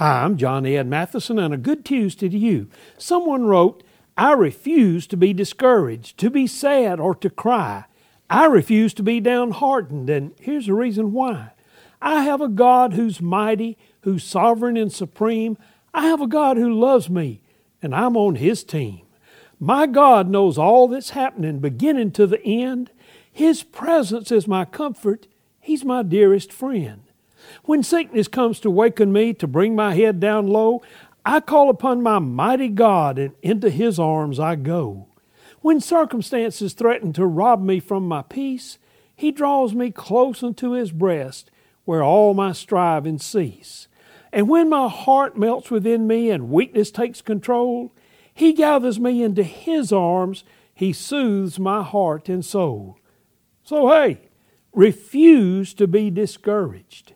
Hi, I'm John Ed Mathison, and a good Tuesday to you. Someone wrote, I refuse to be discouraged, to be sad, or to cry. I refuse to be downhearted, and here's the reason why. I have a God who's mighty, who's sovereign and supreme. I have a God who loves me, and I'm on His team. My God knows all that's happening, beginning to the end. His presence is my comfort. He's my dearest friend. When sickness comes to waken me, to bring my head down low, I call upon my mighty God, and into His arms I go. When circumstances threaten to rob me from my peace, He draws me close unto His breast, where all my striving cease. And when my heart melts within me and weakness takes control, He gathers me into His arms, He soothes my heart and soul. So, hey, refuse to be discouraged.